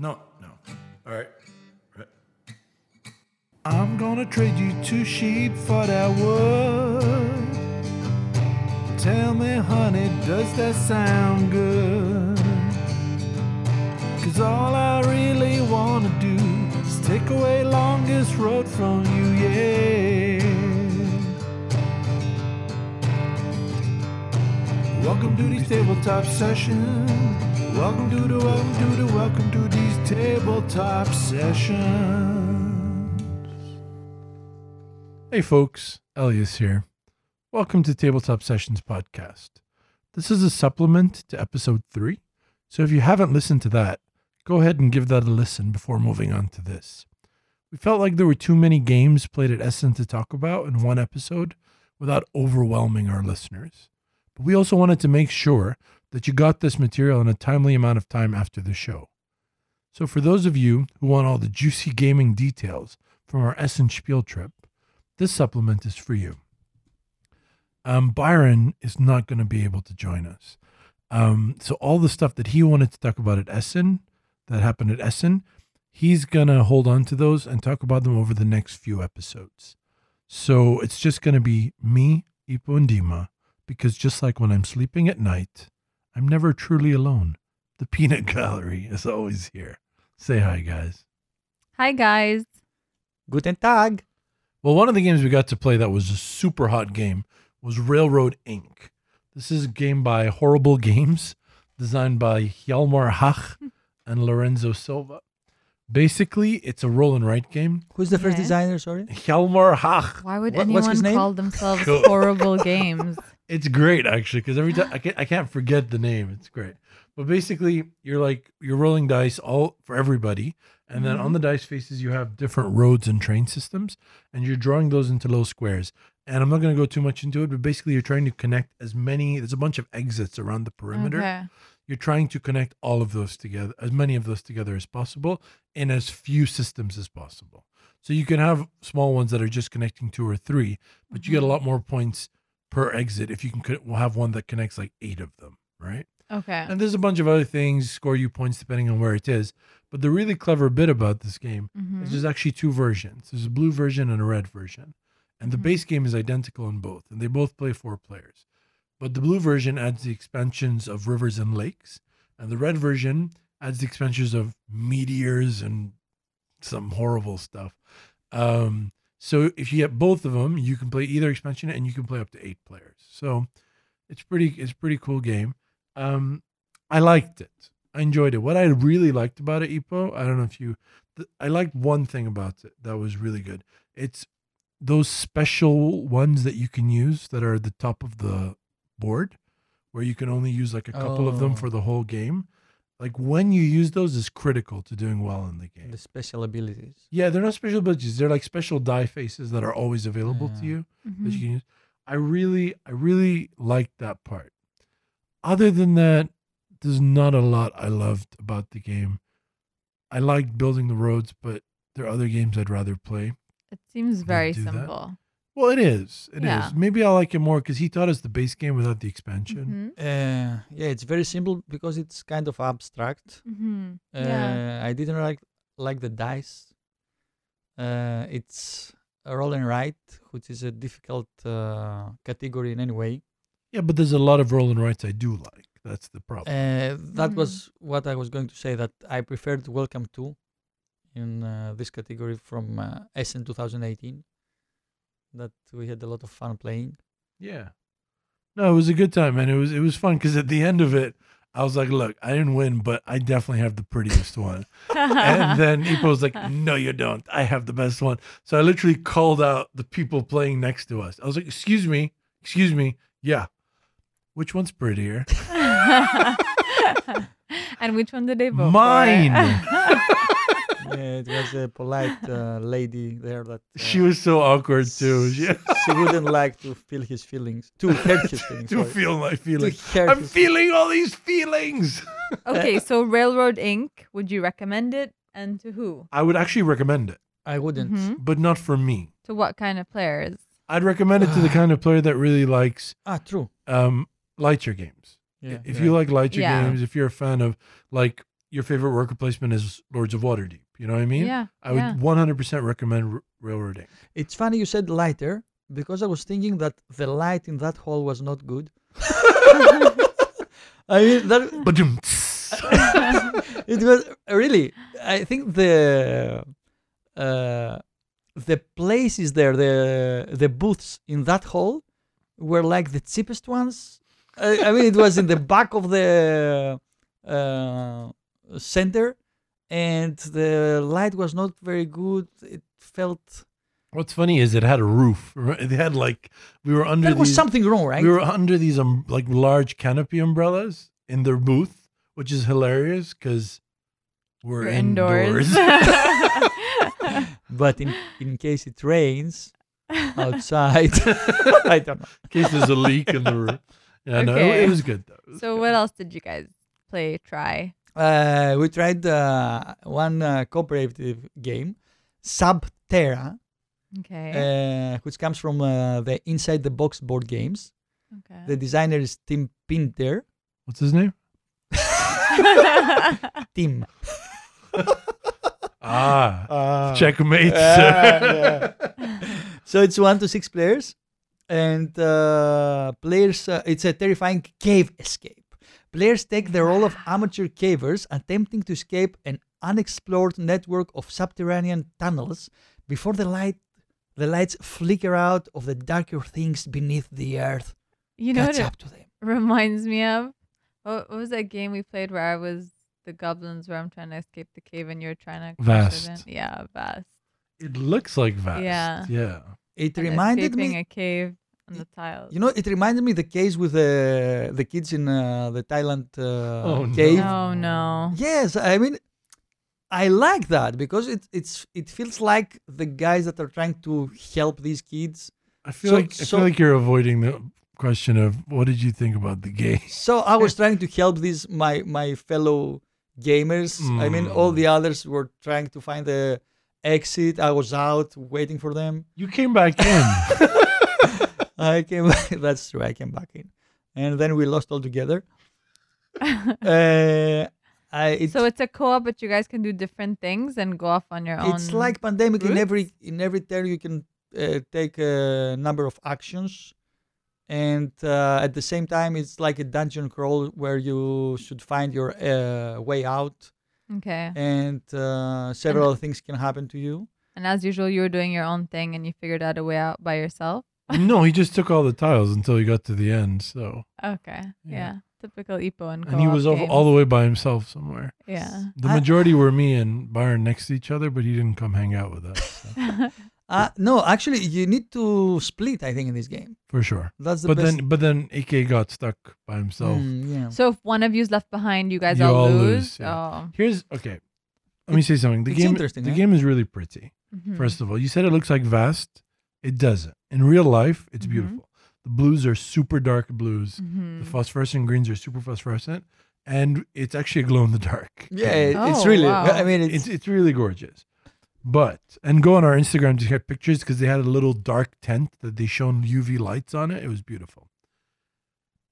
No, no. All right. I'm gonna trade you two sheep for that wood. Tell me, honey, does that sound good? Cause all I really wanna do is take away longest road from you, yeah. Welcome to these tabletop sessions. Welcome to the welcome to the welcome to these tabletop sessions. Hey folks, Elias here. Welcome to Tabletop Sessions podcast. This is a supplement to episode 3. So if you haven't listened to that, go ahead and give that a listen before moving on to this. We felt like there were too many games played at Essen to talk about in one episode without overwhelming our listeners. But we also wanted to make sure that you got this material in a timely amount of time after the show. So for those of you who want all the juicy gaming details from our Essen Spiel trip, this supplement is for you. Um, Byron is not going to be able to join us. Um, so all the stuff that he wanted to talk about at Essen, that happened at Essen, he's going to hold on to those and talk about them over the next few episodes. So it's just going to be me, Ipo, and Dima, because just like when I'm sleeping at night, I'm never truly alone. The peanut gallery is always here. Say hi, guys. Hi guys. Guten Tag. Well, one of the games we got to play that was a super hot game was Railroad Ink. This is a game by Horrible Games, designed by Hjalmar Hach and Lorenzo Silva. Basically, it's a roll and write game. Who's the first Okay. designer? Sorry. Hjalmar Hach. Why would What- what's his anyone name? call themselves Cool. horrible games? It's great actually because every time I can't, I can't forget the name. It's great. But basically, you're like you're rolling dice all for everybody, and then on the mm-hmm. dice faces you have different roads and train systems, and you're drawing those into little squares. And I'm not going to go too much into it, but basically, you're trying to connect as many. There's a bunch of exits around the perimeter. Okay. You're trying to connect all of those together, as many of those together as possible, in as few systems as possible. So you can have small ones that are just connecting two or three, but you get a mm-hmm. lot more points per exit if you can we'll have one that connects like eight of them, right? Okay. And there's a bunch of other things score you points depending on where it is. But the really clever bit about this game Mhm. is there's actually two versions. There's a blue version and a red version. And the Mhm. base game is identical in both, and they both play four players. But the blue version adds the expansions of rivers and lakes, and the red version adds the expansions of meteors and some horrible stuff. Um, so if you get both of them, you can play either expansion and you can play up to eight players. So it's pretty it's a pretty cool game. Um, I liked it. I enjoyed it. What I really liked about it, Ipo, I don't know if you th- I liked one thing about it that was really good. It's those special ones that you can use that are at the top of the board where you can only use like a couple of them Oh. for the whole game. Like when you use those is critical to doing well in the game. The special abilities. Yeah, they're not special abilities. They're like special die faces that are always available to you that Mhm. you can use. I really, I really liked that part. Other than that, there's not a lot I loved about the game. I liked building the roads, but there are other games I'd rather play. It seems very simple. that. Simple. Well, it is. It is. Yeah. Maybe I like it more because he taught us the base game without the expansion. Mhm. Uh, yeah, it's very simple because it's kind of abstract. Mhm. Uh, Yeah. I didn't like like the dice. Uh, it's a roll and write, which is a difficult uh, category in any way. Yeah, but there's a lot of roll and rights I do like. That's the problem. Uh, that Mhm. was what I was going to say. That I preferred Welcome to in uh, this category from uh, Essen 2018. That we had a lot of fun playing. Yeah. No, it was a good time, and It was it was fun because at the end of it, I was like, "Look, I didn't win, but I definitely have the prettiest one." and then Ipo was like, "No, you don't. I have the best one." So I literally called out the people playing next to us. I was like, "Excuse me, excuse me, yeah, which one's prettier?" and which one did they vote Mine. For? yeah, it was a polite uh, lady there that uh, She was so awkward too. She, she wouldn't like to feel his feelings, to hurt his feelings. to sorry. feel my feelings. I'm his- feeling all these feelings. okay, so Railroad Ink. Would you recommend it, and to who? I would actually recommend it, I wouldn't. Mhm. but not for me. To what kind of players? I'd recommend it to the kind of player that really likes Ah, true. um, lighter games. Yeah. if you're you like lighter Yeah. games, if you're a fan of like your favorite worker placement is Lords of Waterdeep. You know what I mean? yeah. I would 100% recommend R- Railroad Ink. It's funny you said lighter because I was thinking that the light in that hall was not good. I mean that But it was really. I think the uh, the places there, the the booths in that hall, were like the cheapest ones. I, I mean, it was in the back of the uh, center, and the light was not very good. It felt What's funny is it had a roof. right? It had like we were under there was these, something wrong, right? we were under these um, like large canopy umbrellas in their booth, which is hilarious because we're, We're indoors. indoors. but in in case it rains outside, I don't know. in case there's a leak in the roof. Yeah, no, it, it was good though. It was so good. what else did you guys play? Try. Uh, we tried uh, one uh, cooperative game, Sub Terra, Okay. uh, which comes from uh, the Inside the Box board games. okay. The designer is Tim Pinder. What's his name? Tim. Ah, checkmate. Yeah, So it's one to six players, and uh, players. Uh, it's a terrifying cave escape. Players take the role of amateur cavers attempting to escape an unexplored network of subterranean tunnels before the light, the lights flicker out of the darker things beneath the earth. you know what up to them. reminds me of? What, what was that game we played where I was the goblins where I'm trying to escape the cave and you're trying to crash Vast. Yeah, vast. It looks like vast. Yeah. Yeah. It And reminded escaping me. a cave on the tiles. You know, it reminded me the case with the the kids in uh, the Thailand uh, Oh, no. Oh no. Yes, I mean, I like that because it it's it feels like the guys that are trying to help these kids. I feel So- like I feel like you're avoiding the question of what did you think about the game? So I was trying to help these my my fellow gamers. I mean, all Mm. the others were trying to find the exit. I was out waiting for them. You came back in. I came. that's true. I came back in, and then we lost altogether. Uh, I, it, so it's a co-op, but you guys can do different things and go off on your own. it's like pandemic in every in every turn you can uh, take a number of actions and uh, at the same time it's like a dungeon crawl where you should find your uh, way out okay. and uh, several things can happen to you And as usual, you were doing your own thing and you figured out a way out by yourself. No, he just took all the tiles until he got to the end. So, Okay. Yeah. Yeah. Typical Ipo and and he was all, all the way by himself somewhere. Yeah. The I- majority were me and Byron next to each other, but he didn't come hang out with us so, uh, no actually you need to split i think in this game for sure. that's the But best then, but then AK got stuck by himself. Mm, yeah so if one of you's left behind, you guys You all, all lose. lose, yeah. Oh. Here's okay. Let me say something. The it's game, interesting, the eh? game is really pretty. Mhm. First of all, you said it looks like vast. It doesn't. In real life, it's Mhm. beautiful. The blues are super dark blues. Mhm. The phosphorescent greens are super phosphorescent, and it's actually a glow in the dark. yeah it- it's Oh, really wow. i mean it's, it's it's really gorgeous. But and go on our Instagram to get pictures because they had a little dark tent that they shone UV lights on it. It was beautiful.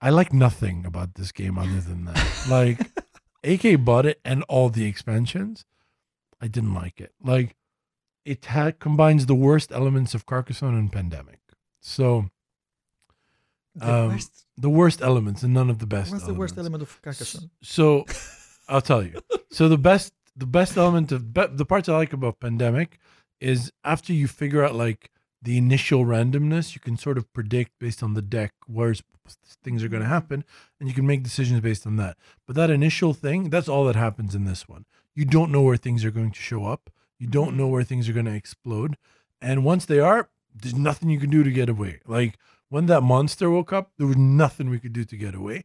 I like nothing about this game other than that. like AK bought it and all the expansions. I didn't like it. Like it ha- combines the worst elements of Carcassonne and Pandemic. So the um, worst, the worst elements and none of the best. what's the worst element of carcassonne So I'll tell you. So the best the best element of be, the parts I like about Pandemic is after you figure out like the initial randomness, you can sort of predict based on the deck where things are going to happen, and you can make decisions based on that. But that initial thing, that's all that happens in this one. You don't know where things are going to show up. You don't know where things are going to explode, and once they are, there's nothing you can do to get away. Like when that monster woke up, there was nothing we could do to get away.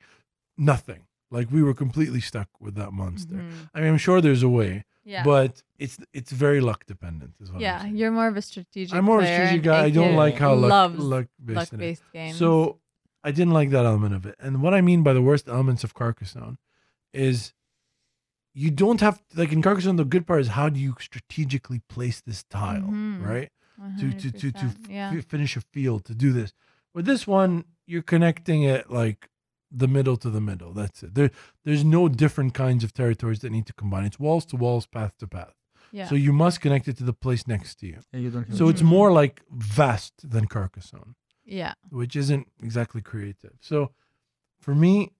Nothing. Like we were completely stuck with that monster. Mhm. I mean, I'm sure there's a way, Yeah. but it's it's very luck dependent. What I'm yeah, you're more of a strategic. I'm more of a strategic guy. I don't like how luck luck based in it. luck-based games. So I didn't like that element of it. And what I mean by the worst elements of Carcassonne is you don't have like in Carcassonne. The good part is how do you strategically place this tile, Mhm. right? To to to to 100%, yeah. f- finish a field to do this. With this one, you're connecting it like the middle to the middle. That's it. There, there's no different kinds of territories that need to combine. It's walls to walls, path to path. Yeah. So you must connect it to the place next to you. Yeah, you don't So it's more like vast than Carcassonne, yeah. which isn't exactly creative. So for me,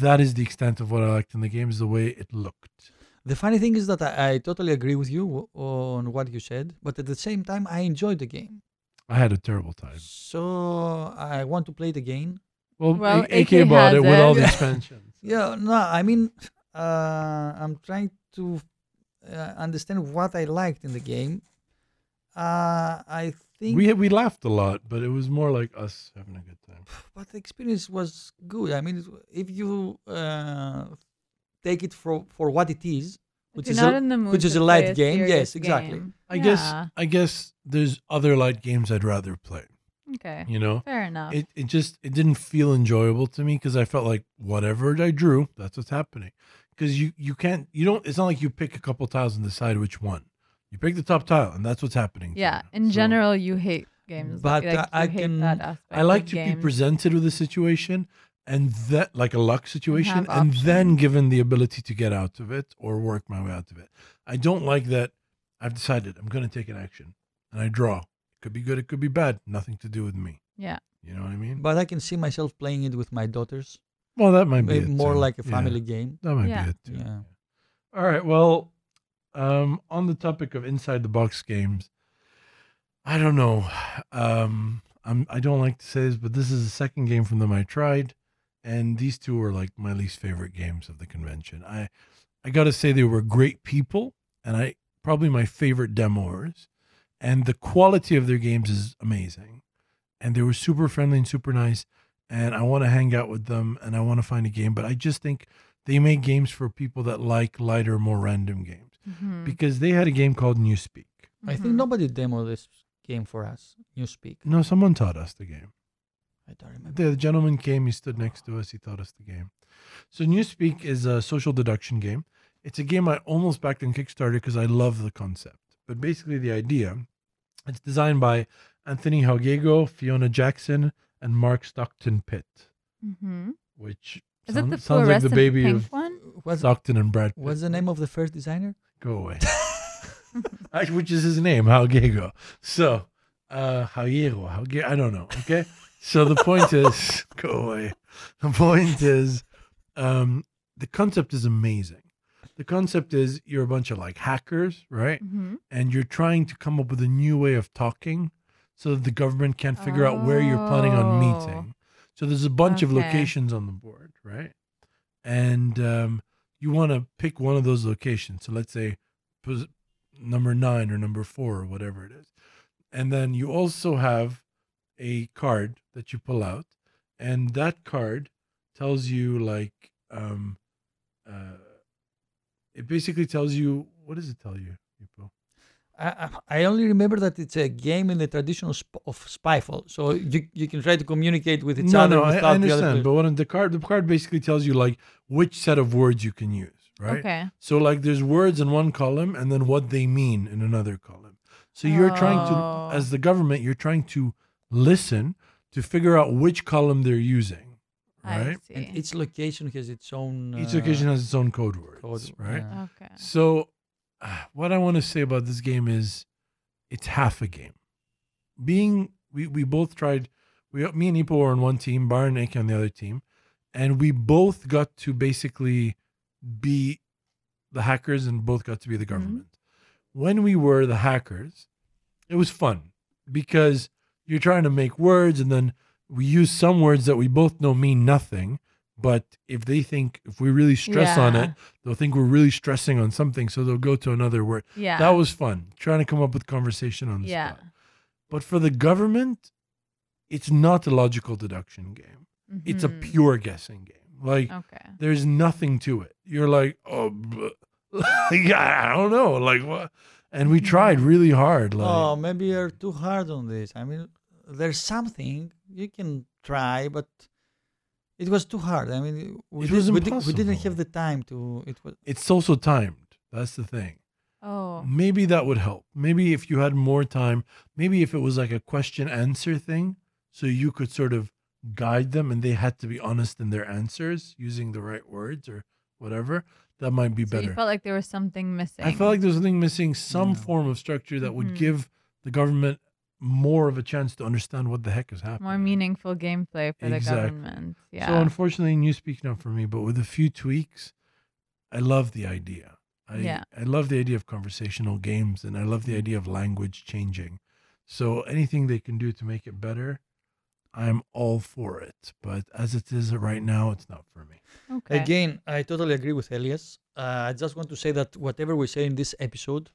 that is the extent of what I liked in the game is the way it looked. The funny thing is that I, I totally agree with you w- on what you said, but at the same time, I enjoyed the game. I had a terrible time. So I want to play it again. Well, Well, A- AK, AK bought has it with all the expansions. Yeah, no, I mean, uh, I'm trying to uh, understand what I liked in the game. Uh, I think, We we laughed a lot, but it was more like us having a good time. but the experience was good. I mean, if you uh, take it for for what it is, which is you're a- in the mood which is a light game, serious yes, exactly. game. I guess I guess there's other light games I'd rather play. Okay. You know, Fair enough. it it just it didn't feel enjoyable to me because I felt like whatever I drew, that's what's happening. Because you you can't you don't. It's not like you pick a couple tiles and decide which one. You pick the top tile and that's what's happening. yeah. you. In So general, you hate games. But, like, like, I hate can- that aspect I like of to be presented with a situation and that like a luck situation have and then given the ability to get out of it or work my way out of it. I don't like that I've decided I'm going to take an action and I draw. It could be good, it could be bad, nothing to do with me. Yeah. You know what I mean? but I can see myself playing it with my daughters. well, that might be it more too. like a Yeah, family game. that might Yeah. be it too. Yeah. All right. Well, um, on the topic of inside the box games, I don't know. Um, I'm I don't like to say this, but this is the second game from them I tried, and these two were like my least favorite games of the convention. I I got to say they were great people, and I probably my favorite demoers, and the quality of their games is amazing, and they were super friendly and super nice, and I want to hang out with them, and I want to find a game, but I just think they make games for people that like lighter, more random games Mhm. because they had a game called Newspeak. I think Mhm. nobody demoed this game for us. You speak. No, someone taught us the game. I don't remember. The gentleman came, he stood next to us, he taught us the game. So Newspeak is a social deduction game. It's a game I almost backed on Kickstarter because I love the concept. But basically the idea, it's designed by Anthony Halgego, Fiona Jackson, and Mark Stockton Pitt, mm-hmm. which Is sound- it the sounds like the fluorescent baby pink of one? What's, Stockton and Brad Pitt. what's the name of the first designer? Go away. Actually, Which is his name, Halgego. So, uh, Halgego, Halge- I don't know. Okay. So the point is, go away. The point is, um, the concept is amazing. The concept is you're a bunch of like hackers, right? Mhm. And you're trying to come up with a new way of talking so that the government can't figure out where you're planning on Oh. meeting. So there's a bunch of locations on the board, right? And um, you want to pick one of those locations. So let's say pos- number nine or number four or whatever it is. And then you also have a card that you pull out, and that card tells you like um, uh, it basically tells you what does it tell you, people? I, I I only remember that it's a game in the traditional sp- of Spyfall, so you you can try to communicate with each no, other. no, I, without I the other understand. But what the card, the card basically tells you like which set of words you can use, right? Okay. So like there's words in one column and then what they mean in another column. So you're trying Oh. to, as the government, you're trying to listen to figure out which column they're using, right? I see. and each location has its own. Each uh, location has its own code words, code, right? yeah. okay. So, uh, what I want to say about this game is, it's half a game. Being we we both tried. We me and Ipo were on one team, Bar and Ike on the other team, and we both got to basically be the hackers and both got to be the mm-hmm. government. When we were the hackers, it was fun because you're trying to make words and then we use some words that we both know mean nothing. But if they think if we really stress on it, they'll think we're really stressing on something, so they'll go to another word. Yeah. That was fun, trying to come up with conversation on the yeah. spot. But for the government, it's not a logical deduction game. It's a Mhm. pure guessing game. Like Okay. there's nothing to it. You're like, oh, blah. like, I don't know, like what? And we tried Mm-hmm. really hard. Like, Oh, maybe you're too hard on this. I mean, there's something you can try, but it was too hard. I mean, we, It did- was we, did, we didn't have the time to. It was. it's also timed. That's the thing. Oh. Maybe that would help. Maybe if you had more time, maybe if it was like a question answer thing, so you could sort of guide them and they had to be honest in their answers using the right words or whatever, that might be So better. you felt like there was something missing. I felt like there was something missing, some Yeah. form of structure that would Mhm. give the government more of a chance to understand what the heck is happening. more meaningful gameplay for the government. Yeah. So unfortunately, and you speak not for me, but with a few tweaks, I love the idea. I, Yeah. I love the idea of conversational games and I love the idea of language changing. So anything they can do to make it better, I'm all for it. But as it is right now, it's not for me. okay. Again, I totally agree with Elias. Uh, I just want to say that whatever we say in this episode,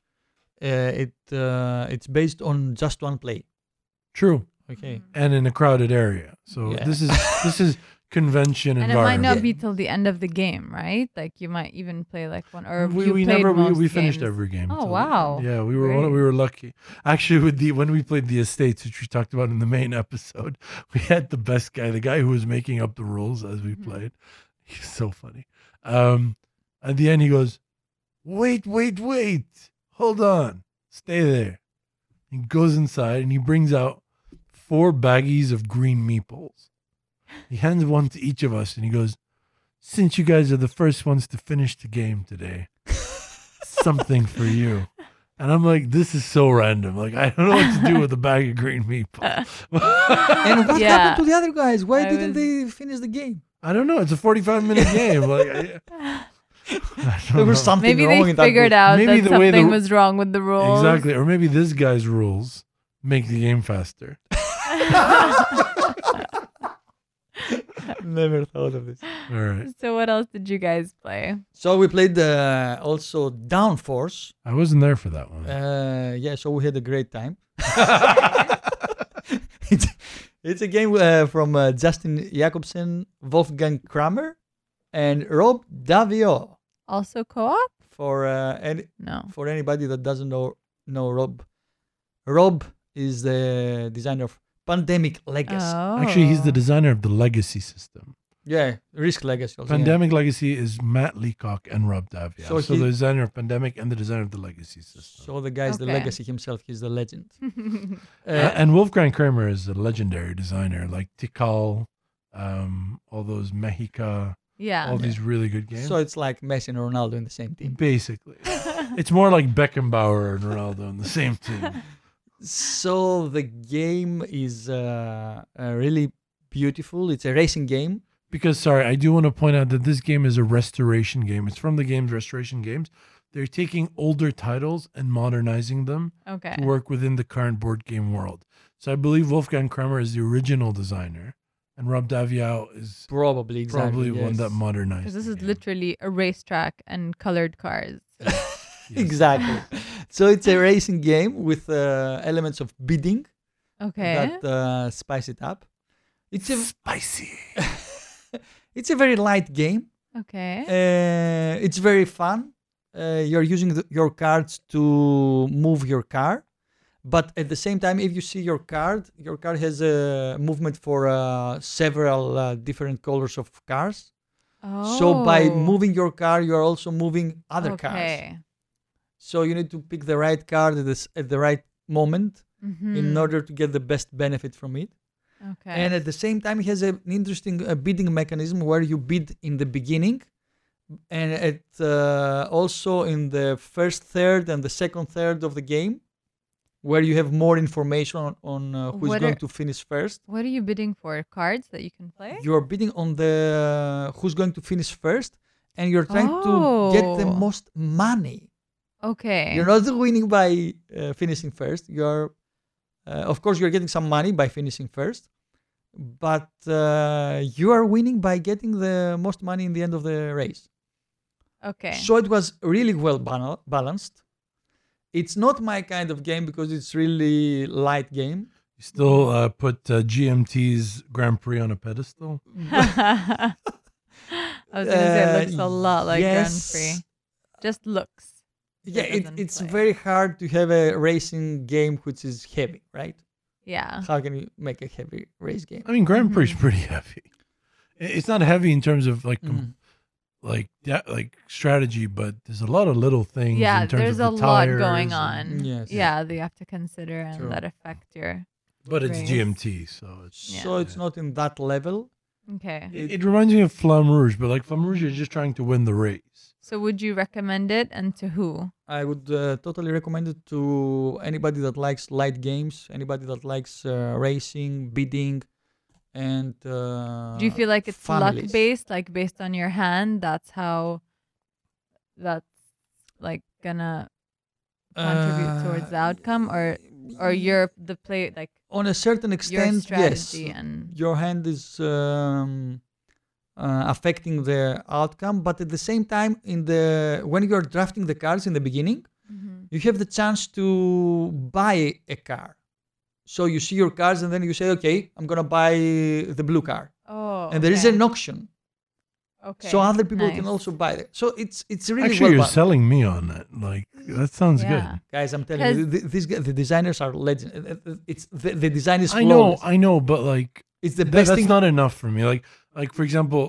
uh, it uh, it's based on just one play. True. Okay. Mhm. And in a crowded area. So Yeah. this is this is convention And it might environment. not be till the end of the game, right? Like you might even play like one or we, you we never we, we finished games. every game. Oh, wow. Yeah, we were one, Great. we were lucky. Actually, with the when we played the estates, which we talked about in the main episode, we had the best guy, the guy who was making up the rules as we Mhm. played. He's so funny. Um, at the end, he goes, "Wait, wait, wait! Hold on, stay there." He goes inside and he brings out four baggies of green meeples. He hands one to each of us and he goes, Since you guys are the first ones to finish the game today, something for you. And I'm like, this is so random. Like, I don't know what to do with a bag of green meatballs. And what Yeah. happened to the other guys? Why I didn't was- they finish the game? I don't know. It's a 45 minute game. Like, I, I don't There was know. something Maybe wrong they in that figured out Maybe that the way the- something was wrong with the rules. Exactly. Or maybe this guy's rules make the game faster. Never thought of this. All right. so what else did you guys play? So we played uh, also Downforce. I wasn't there for that one. Uh, yeah, so we had a great time. it's, it's a game uh, from uh, Justin Jacobson, Wolfgang Kramer, and Rob Daviau. Also co-op? For uh, any, No. for anybody that doesn't know know Rob, Rob is the designer of Pandemic Legacy. Oh. Actually, he's the designer of the Legacy system. yeah, Risk Legacy. Also, yeah. Pandemic Legacy is Matt Leacock and Rob Daviau. So So, he- the designer of Pandemic and the designer of the Legacy system. So the guy's is the legacy himself. He's the legend. Uh, Uh, and Wolfgang Kramer is a legendary designer, like Tikal, um, all those Mexica, yeah. all these really good games. so it's like Messi and Ronaldo in the same team. Basically, it's more like Beckenbauer and Ronaldo in the same team. So the game is uh, uh, really beautiful. It's a racing game. Because, sorry, I do want to point out that this game is a restoration game. It's from the game's Restoration Games. They're taking older titles and modernizing them okay. to work within the current board game world. So I believe Wolfgang Kramer is the original designer, and Rob Daviau is Probably exactly. probably one that modernized. Because this is game. literally a racetrack and colored cars. Exactly. so it's a racing game with uh, elements of bidding Okay. that uh, spice it up. It's a spicy. it's a very light game. okay. Uh, it's very fun. Uh, you're using the, your cards to move your car, but at the same time, if you see your card, your card has a movement for uh, several uh, different colors of cars. oh. So by Oh, moving your car, you are also moving other cars. okay. So you need to pick the right card at, this, at the right moment in Mhm. order to get the best benefit from it. Okay. And at the same time, it has a- an interesting uh, bidding mechanism where you bid in the beginning, and it uh, also in the first third and the second third of the game, where you have more information on, on uh, who's What going are- to finish first. what are you bidding for? Cards that you can play? You're bidding on the uh, who's going to finish first, and you're trying to get the Oh. most money. Okay. You're not winning by uh, finishing first. You're, uh, of course, you're getting some money by finishing first, but uh, you are winning by getting the most money in the end of the race. okay. So it was really well bal- balanced. It's not my kind of game because it's really light game. You still uh, put uh, GMT's Grand Prix on a pedestal. I was gonna say it looks a Uh, lot like yes. Grand Prix. Just looks. Yeah, It it, it's play. very hard to have a racing game which is heavy, right? Yeah. How can you make a heavy race game? I mean, Grand Prix is Mhm. pretty heavy. It's not heavy in terms of like com- Mm. Like yeah, like strategy, but there's a lot of little things. Yeah, in terms there's a of the lot tires going and- on. Yes. Yeah, that you have to consider and True. that affect your But it's GMT, so it's. So it's not in that level. Okay. It, it reminds me of Flamme Rouge, but like Flamme Rouge, you're just trying to win the race. So would you recommend it and to who? I would uh, totally recommend it to anybody that likes light games, anybody that likes uh, racing, bidding, and. Uh, Do you feel like it's families. luck based, like based on your hand? That's how that's like gonna contribute towards the Uh, outcome, or or your the play like On a certain extent, strategy yes. and Your hand is um, uh, affecting the outcome, but at the same time, in the when you're drafting the cards in the beginning, Mhm. you have the chance to buy a car. So you see your cards, and then you say, "Okay, I'm gonna buy the blue car," oh, and there is okay. an auction. okay. So other people can also buy it. So it's it's really Actually, well you're done. selling me on that. Like that sounds yeah. good. guys. I'm telling you, th- these the designers are legend. It's the, the design is I know. I know, but like It's the Th- best that's thing. not enough for me. Like, like for example,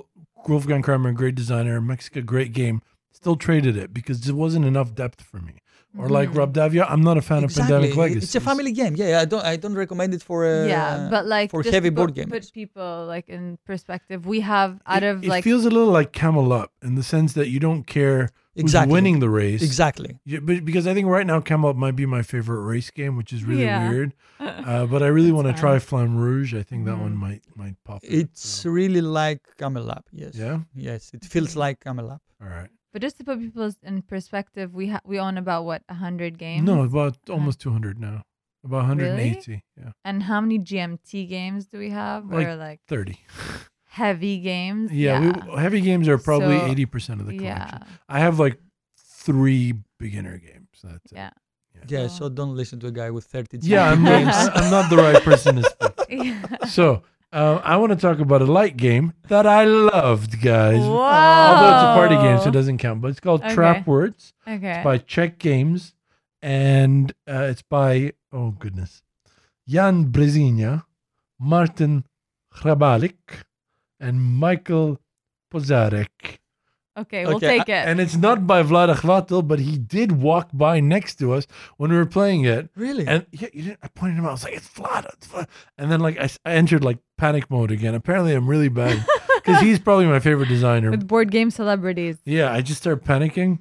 Wolfgang Kramer, great designer, Mexica, great game, still traded it because there wasn't enough depth for me. Or like Mhm. Rob Daviau, I'm not a fan of. Pandemic Legacy. It's a family game. Yeah, yeah, I don't I don't recommend it for uh, yeah, but like for heavy board put, gamers. put people like in perspective. We have out it, of it like feels a little like Camel Up in the sense that you don't care who's Exactly. winning the race. exactly. Yeah, but because I think right now Camel Up might be my favorite race game, which is really Yeah. weird. Uh, but I really want to try fine. Flamme Rouge. I think that one Mhm. might might pop. it, It's so. really like Camel Up. Yes. yeah. Yes, it feels like Camel Up. All right. But just to put people in perspective, we ha- we own about what hundred games. No, about uh, almost 200 now. About 180. Yeah. And how many GMT games do we have? Like or like 30. heavy games? Yeah, We, heavy games are probably So, 80% of the collection. yeah. I have like three beginner games. That's it. Yeah. Yeah. So don't listen to a guy with thirty. Yeah, I'm games. not, I'm not the right person to speak. Yeah. So, uh, I want to talk about a light game that I loved, guys. Whoa. Although it's a party game, so it doesn't count. But it's called Okay. Trapwords. Okay. It's by Czech Games, and uh, it's by oh goodness, Jan Brezina, Martin Hrabalik, and Michael Pozarek. okay, we'll Okay, take it. And it's not by Vlada Chvatil, but he did walk by next to us when we were playing it. really. And yeah, you didn't, I pointed him out. I was like, "It's Vlada." It's Vlada. And then like I entered like panic mode again. Apparently, I'm really bad because he's probably my favorite designer. With board game celebrities. Yeah, I just started panicking,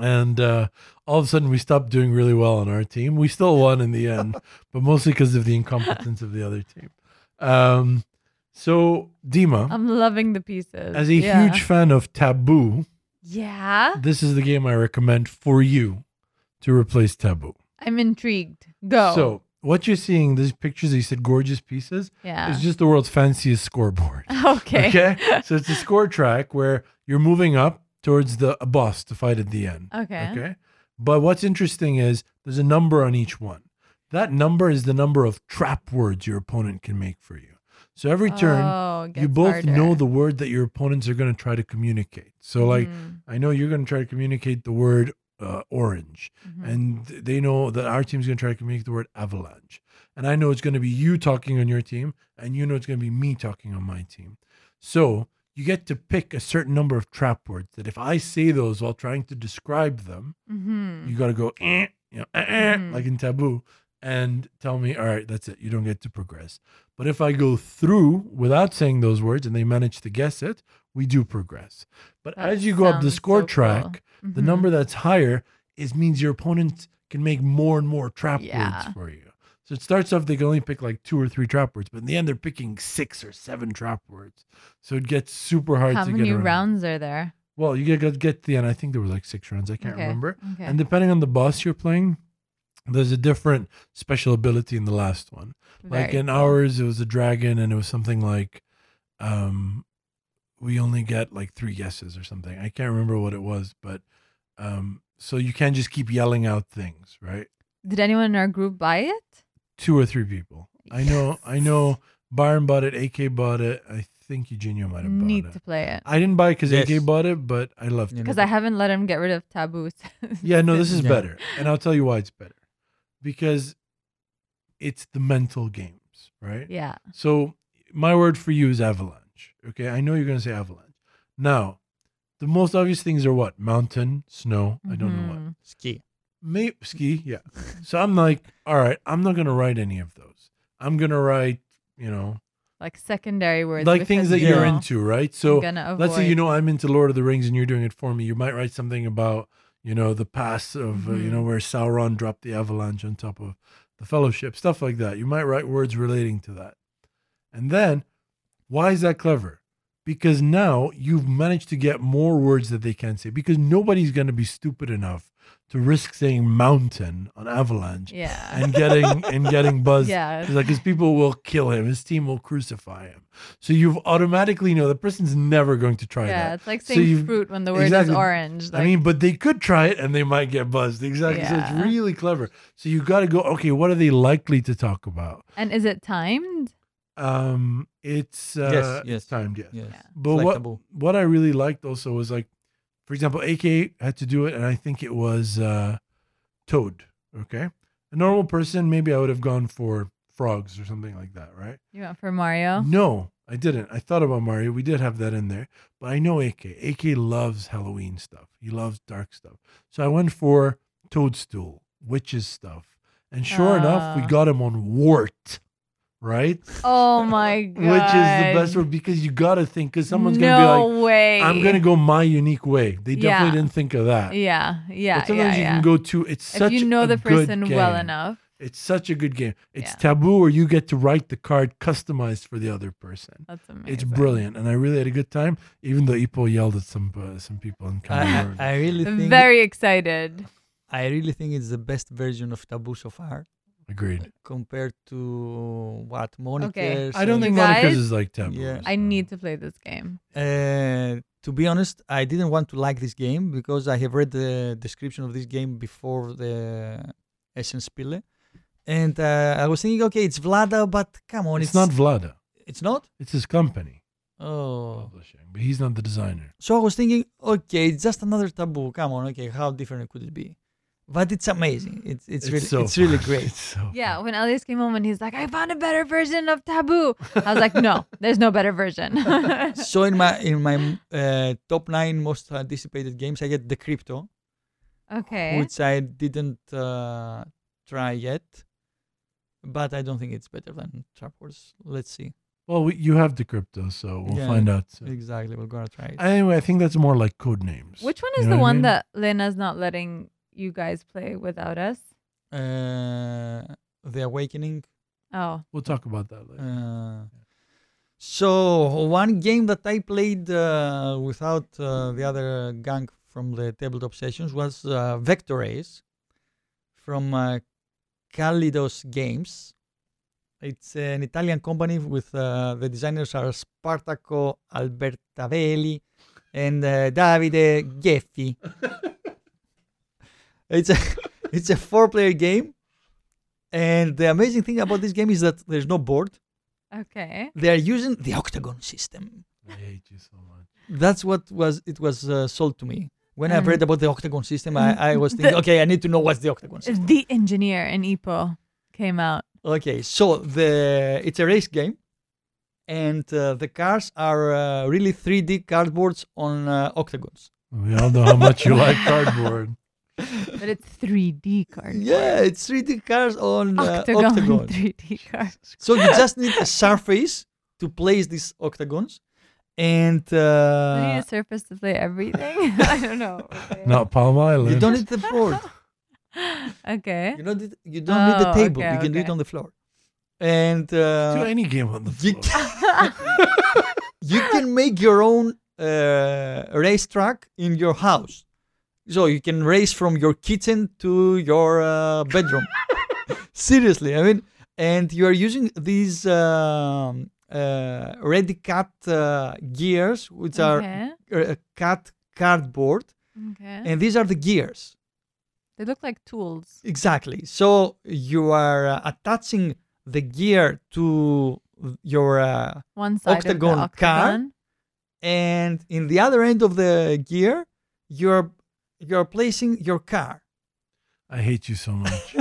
and uh, all of a sudden we stopped doing really well on our team. We still won in the end, but mostly because of the incompetence of the other team. Um, so Dima, I'm loving the pieces. as a Yeah. huge fan of Taboo, Yeah. this is the game I recommend for you to replace Taboo. I'm intrigued. Go. So what you're seeing, these pictures, you said gorgeous pieces, yeah. is just the world's fanciest scoreboard. okay. Okay, so it's a score track where you're moving up towards the a boss to fight at the end. Okay. Okay. But what's interesting is there's a number on each one. That number is the number of trap words your opponent can make for you. So every turn, Oh, you both harder. know the word that your opponents are going to try to communicate. So, like, Mhm, I know you're going to try to communicate the word uh, orange, mhm. and they know that our team's going to try to communicate the word avalanche. And I know it's going to be you talking on your team, and you know it's going to be me talking on my team. So, you get to pick a certain number of trap words that if I say those while trying to describe them, Mhm. you got to go eh, you know, eh, eh, Mhm. like in taboo and tell me all right that's it you don't get to progress but if i go through without saying those words and they manage to guess it we do progress but That as you go up the score so track cool. the Mhm. number that's higher is means your opponent can make more and more trap Yeah. words for you so it starts off they can only pick like two or three trap words but in the end they're picking six or seven trap words so it gets super hard How to many get around. rounds are there? well you get get to the end i think there were like six rounds i can't Okay, remember Okay. and depending on the boss you're playing, there's a different special ability in the last one. like in cool. ours, it was a dragon, and it was something like, um, we only get like three guesses or something. I can't remember what it was, but um, so you can't just keep yelling out things, right? Did anyone in our group buy it? Two or three people. I know. I know. Byron bought it. AK bought it. I think Eugenio might have bought Need it. Need to play it I didn't buy it because Yes. AK bought it, but I loved it. Because I haven't let him get rid of taboos. Yeah, no, this is Yeah. better. And I'll tell you why it's better. Because it's the mental games, right? yeah. So my word for you is avalanche. Okay. I know you're going to say avalanche. Now, the most obvious things are what? Mountain, snow. I don't know what. Mhm. ski. May- ski. Yeah. So I'm like, all right, I'm not going to write any of those. I'm gonna write, you know, Like secondary words. like things that you're know into, right? So let's say you know I'm into Lord of the Rings and you're doing it for me. You might write something about you know the pass of uh, you know Mhm. where Sauron dropped the avalanche on top of the Fellowship, stuff like that. You might write words relating to that, and then why is that clever? Because now you've managed to get more words that they can say. Because nobody's going to be stupid enough to risk saying mountain on avalanche Yeah. and getting and getting buzzed yeah. it's like his people will kill him, his team will crucify him. So you've automatically know the person's never going to try Yeah, that. it's like saying you've- fruit when the word exactly. is orange. Like, I mean, but they could try it and they might get buzzed. Exactly. So it's really clever. So you've got to go. Okay, what are they likely to talk about? and is it timed? Um, it's uh, Yes, it's timed. Yes. Yes. Yeah. But what what I really liked also was like, for example, AK had to do it, and I think it was uh, Toad. Okay, a normal person maybe I would have gone for frogs or something like that, right? You went for Mario? No, I didn't. I thought about Mario. We did have that in there, but I know AK. AK loves Halloween stuff. He loves dark stuff. So I went for Toadstool, witches stuff, and sure enough, we got him on Wart, right? Oh my god. Which is the best word because you got to think because someone's gonna be like, way. I'm gonna go my unique way. They definitely Yeah. didn't think of that. Yeah, yeah, but sometimes yeah, you yeah. can go to. It's such if you know a the good person well enough. It's such a good game. It's Yeah. taboo, or you get to write the card customized for the other person. That's amazing. It's brilliant, and I really had a good time. Even though Ipo yelled at some uh, some people in I, Cameroon. I, I really think Very excited. I really think it's the best version of Taboo so far Agreed. compared to what Monikers. I don't You think Monikers is like taboo. Yeah. I need to play this game. Uh, to be honest, I didn't want to like this game because I have read the description of this game before the Essenspiele. And uh, I was thinking, okay, it's Vlada, but come on, It's it's, not Vlada. It's not. It's his company Oh, publishing, but he's not the designer. so I was thinking, okay, it's just another taboo. Come on, okay, how different could it be? But it's amazing. It's it's, really so it's really great. It's so Yeah, when Elias came home and he's like, I found a better version of Taboo. I was like, no, there's no better version. so in my in my uh, top nine most anticipated games, I get the Crypto, okay. which I didn't uh, try yet, but I don't think it's better than Trapwords. Let's see. Well, we, you have the crypto, so we'll Yeah. find out. Soon. Exactly, we're gonna try it. Anyway, I think that's more like code names. Which one You is know the what I one mean? that Lena's not letting you guys play without us? Uh, the Awakening. Oh, We'll talk about that later. Uh, so one game that I played uh, without uh, the other gang from the tabletop sessions was uh, Vektorace from uh, Kaleidos Games. It's an Italian company with uh, the designers are Spartaco Albertarelli and uh, Davide Geffi. it's a it's a four-player game, and the amazing thing about this game is that there's no board okay. they are using the octagon system I hate you so much. that's what was it was uh, sold to me when i And- read about the octagon system i, I was thinking The- okay i need to know what's the octagon system The engineer in Ipo came out. okay so the it's a race game and uh, the cars are uh, really 3d cardboards on uh, octagons We all know how much you like cardboard. But it's 3D card. yeah it's 3d cars on uh, Octagon 3D card. so you just need a surface to place these octagons and Do you uh, need a surface to play everything? I don't know. Okay. Not Palm Island. you don't need the board okay. You don't need, you don't need the Oh, table. okay, you can do it on the floor. And do uh, any game on the you, floor. you can make your own uh, racetrack in your house. So you can race from your kitchen to your uh, bedroom. Seriously, I mean, and you are using these um, uh, ready cut uh, gears, which okay. are uh, cut cardboard, Okay. and these are the gears. They look like tools. Exactly. So you are uh, attaching the gear to your, uh, One side Octagon the car. octagon. and in the other end of the gear, you're you're placing your car. I hate you so much.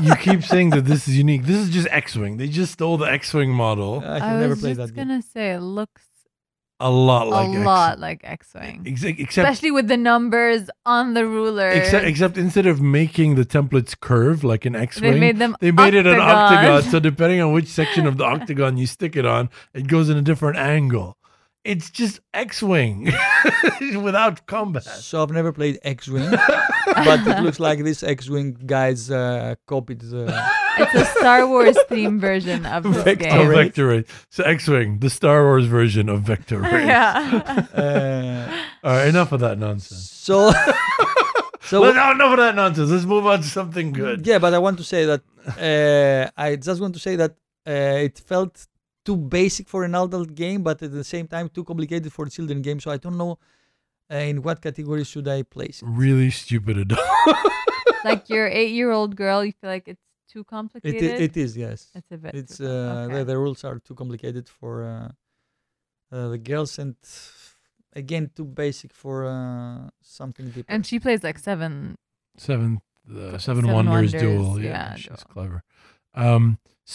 you keep saying that this is unique. This is just X-wing. They just stole the X-wing model. I I have never was played just that game. gonna say it looks a lot a like X- lot like X-wing, Ex- except especially with the numbers on the ruler. except except instead of making the templates curve like an X-wing, they made them. they made it an octagon. So depending on which section of the octagon you stick it on, it goes in a different angle. It's just X-wing without combat. So I've never played X-wing, but it looks like this X-wing guys uh, copied the. it's a Star Wars theme version of this Vector game. Race. Vector Race. So X-wing, the Star Wars version of Vektorace. yeah. Uh, All right, enough of that nonsense. so. so Well, no, enough of that nonsense. Let's move on to something good. Yeah, but I want to say that uh, I just want to say that uh, it felt too basic for an adult game, but at the same time too complicated for a children game. So I don't know uh, in what category should I place it. Really stupid adult. like your eight-year-old girl, you feel like it's too It, complicated. i- it is yes. it's a bit. It's too uh, com- the, the rules are too complicated for uh, uh, the girls and again too basic for uh, something deeper. and she plays like seven. Seven, uh, seven, Seven Wonders, Wonders, duel. Yeah, yeah, she's duel. clever. Um,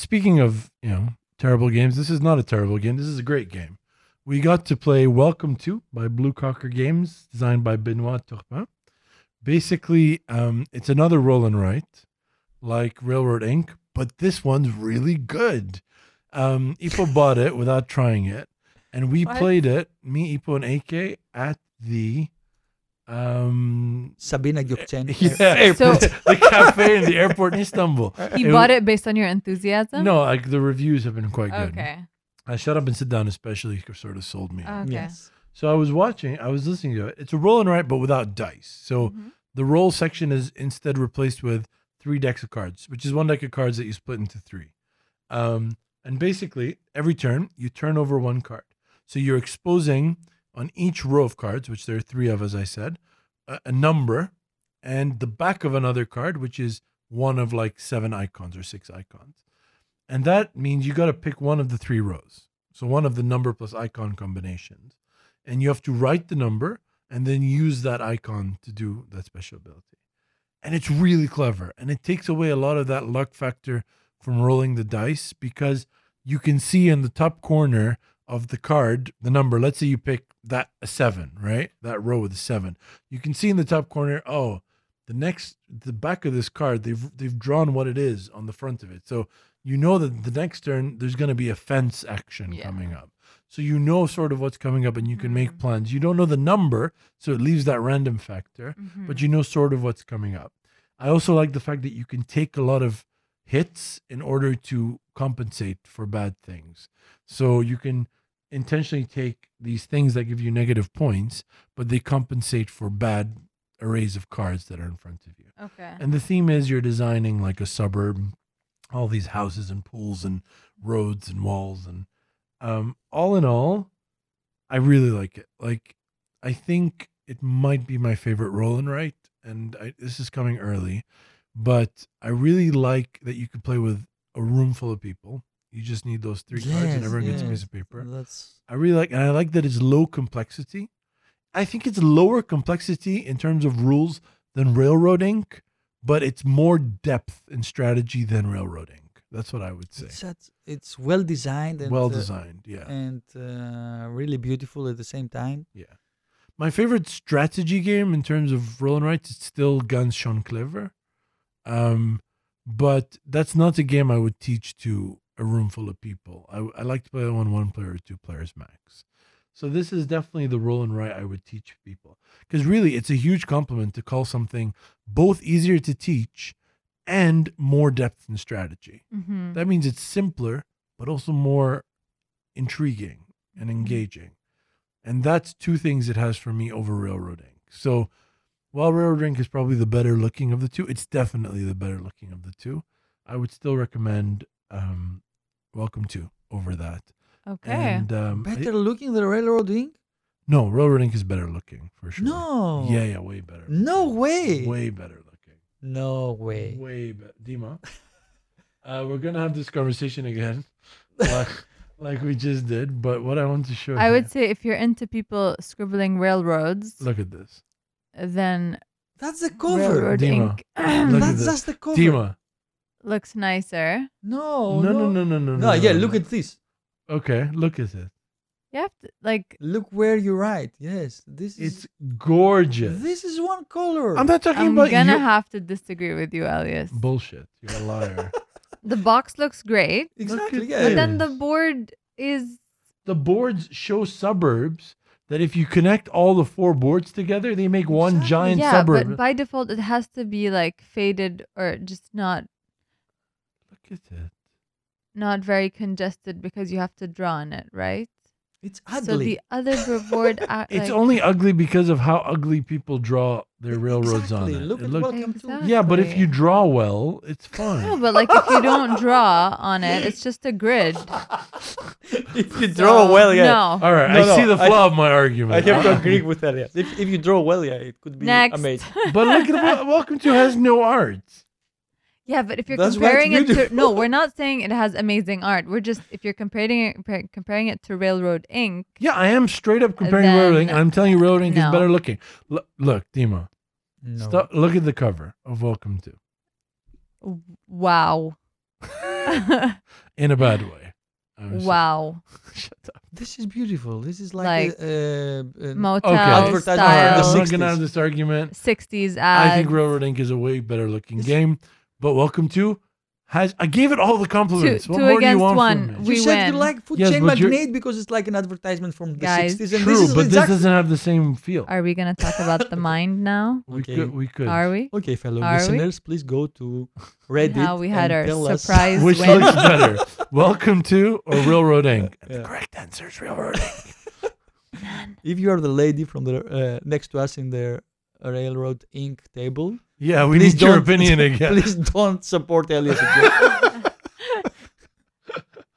speaking of you know terrible games, this is not a terrible game. This is a great game. We got to play Welcome to by Blue Cocker Games, designed by Benoit Turpin. Basically, um, it's another roll and write, like Railroad Ink, but this one's really good. Um, Ipo bought it without trying it, and we What? played it, me, Ipo, and AK, at the um, Sabiha Gökçen. yeah, So- the cafe in the airport in Istanbul. He It bought it based on your enthusiasm. No, like the reviews have been quite good. Okay. I shut up and sit down, especially sort of sold me. Okay. Yes. So I was watching, I was listening to it. It's a roll and write, but without dice. So Mhm. the roll section is instead replaced with three decks of cards, which is one deck of cards that you split into three. Um, and basically, every turn you turn over one card. So you're exposing on each row of cards, which there are three of, as I said, a, a number and the back of another card, which is one of like seven icons or six icons. And that means you got to pick one of the three rows. So one of the number plus icon combinations. And you have to write the number and then use that icon to do that special ability. And it's really clever. And it takes away a lot of that luck factor from rolling the dice because you can see in the top corner of the card the number. Let's say you pick that a seven, right? That row with a seven. You can see in the top corner, oh, the next the back of this card, they've they've drawn what it is on the front of it. So you know that the next turn there's gonna be a fence action Yeah. coming up. So you know sort of what's coming up and you can make Mhm. plans. You don't know the number, so it leaves that random factor Mhm. but you know sort of what's coming up. I also like the fact that you can take a lot of hits in order to compensate for bad things. So you can intentionally take these things that give you negative points, but they compensate for bad arrays of cards that are in front of you. okay. And the theme is you're designing like a suburb, all these houses and pools and roads and walls and um, all in all, I really like it. Like I think it might be my favorite roll and write, and I, this is coming early, but I really like that you could play with a room full of people. You just need those three cards, and Yes, everyone gets a piece of paper. That's I really like, and I like that it's low complexity. I think it's lower complexity in terms of rules than Railroad Ink, but it's more depth and strategy than Railroad Ink That's what I would say. it's, it's well designed and Well uh, designed, yeah. and uh, really beautiful at the same time. Yeah. My favorite strategy game in terms of roll and writes is still Ganz Schön Clever. Um, but that's not a game I would teach to a room full of people. I, I like to play on one player or two players max. So this is definitely the roll and write I would teach people. Because really, it's a huge compliment to call something both easier to teach and more depth and strategy. Mhm. That means it's simpler, but also more intriguing and engaging. And that's two things it has for me over Railroad Ink. So while Railroad Ink is probably the better looking of the two, it's definitely the better looking of the two. I would still recommend um, Welcome to over that. Okay. And um, I- Better looking the railroading? no, Railroad Railroading is better looking for sure. No. Yeah, yeah, way better. No way. Way better looking. No way. Way better. Dima, uh, we're going to have this conversation again. like, like we just did. But what I want to show you I you- would say if you're into people scribbling railroads, Look at this. then That's the cover. Railroad Dima, Inc. That's just the cover. Dima. Looks nicer. No, no, no, no, no, no, No, yeah, look at this. Okay, look at it. You have to like Look where you write. Yes, this is It's gorgeous. this is one color. I'm not talking about. I'm about gonna your- have to disagree with you, Elias. bullshit. You're a liar. The box looks great, exactly. at Yeah. but then the board is the boards show suburbs that if you connect all the four boards together, they make one Exactly. giant yeah, suburb. but by default it has to be like faded or just not Look at it. not very congested because you have to draw on it, right? it's ugly. So the other b- board, uh, It's like, only ugly because of how ugly people draw their railroads exactly. on it. Look It at look- welcome to. Exactly. yeah, but if you draw well, it's fine. no, but like if you don't draw on it, it's just a grid. if you draw So, well, yeah. No. All right, No, I no, see the I- flaw of my argument. I have to agree with that. Yes. If, if you draw well, yeah, it could be Next. amazing. but look at what Welcome to has no art. Yeah, but if you're That's comparing it to beautiful. no, we're not saying it has amazing art. We're just if you're comparing it comparing it to Railroad Ink. Yeah, I am straight up comparing Then- Railroad Ink, I'm telling you, Railroad Ink is better looking. Look, look Dima, No. stop, look at the cover of Welcome to Wow. in a bad way. Wow. Shut up. This is beautiful. This is like, Like, a, uh, uh, Motel Okay. Advertisement All right, I'm the not gonna 60s. have this argument. 60s I think Railroad Ink is a way better looking It's- game. But Welcome to has I gave it all the compliments. Two- what two more do you against want one. from me? you we said you like Food Yes, Chain but Magnate because it's like an advertisement from the Guys. 60s. And True, this is but exactly this doesn't have the same feel. Are we gonna talk about the mind now? We Okay. could. We could. Are we? Okay, fellow Are we? listeners, please go to Reddit. How we had and our surprise Which win. looks better, Welcome to or Railroad Ink? And Yeah. The correct answer is Railroad Ink. if you are the lady from the uh, next to us in the Railroad Ink table, Yeah, we Please need your opinion again. please don't support Elias again.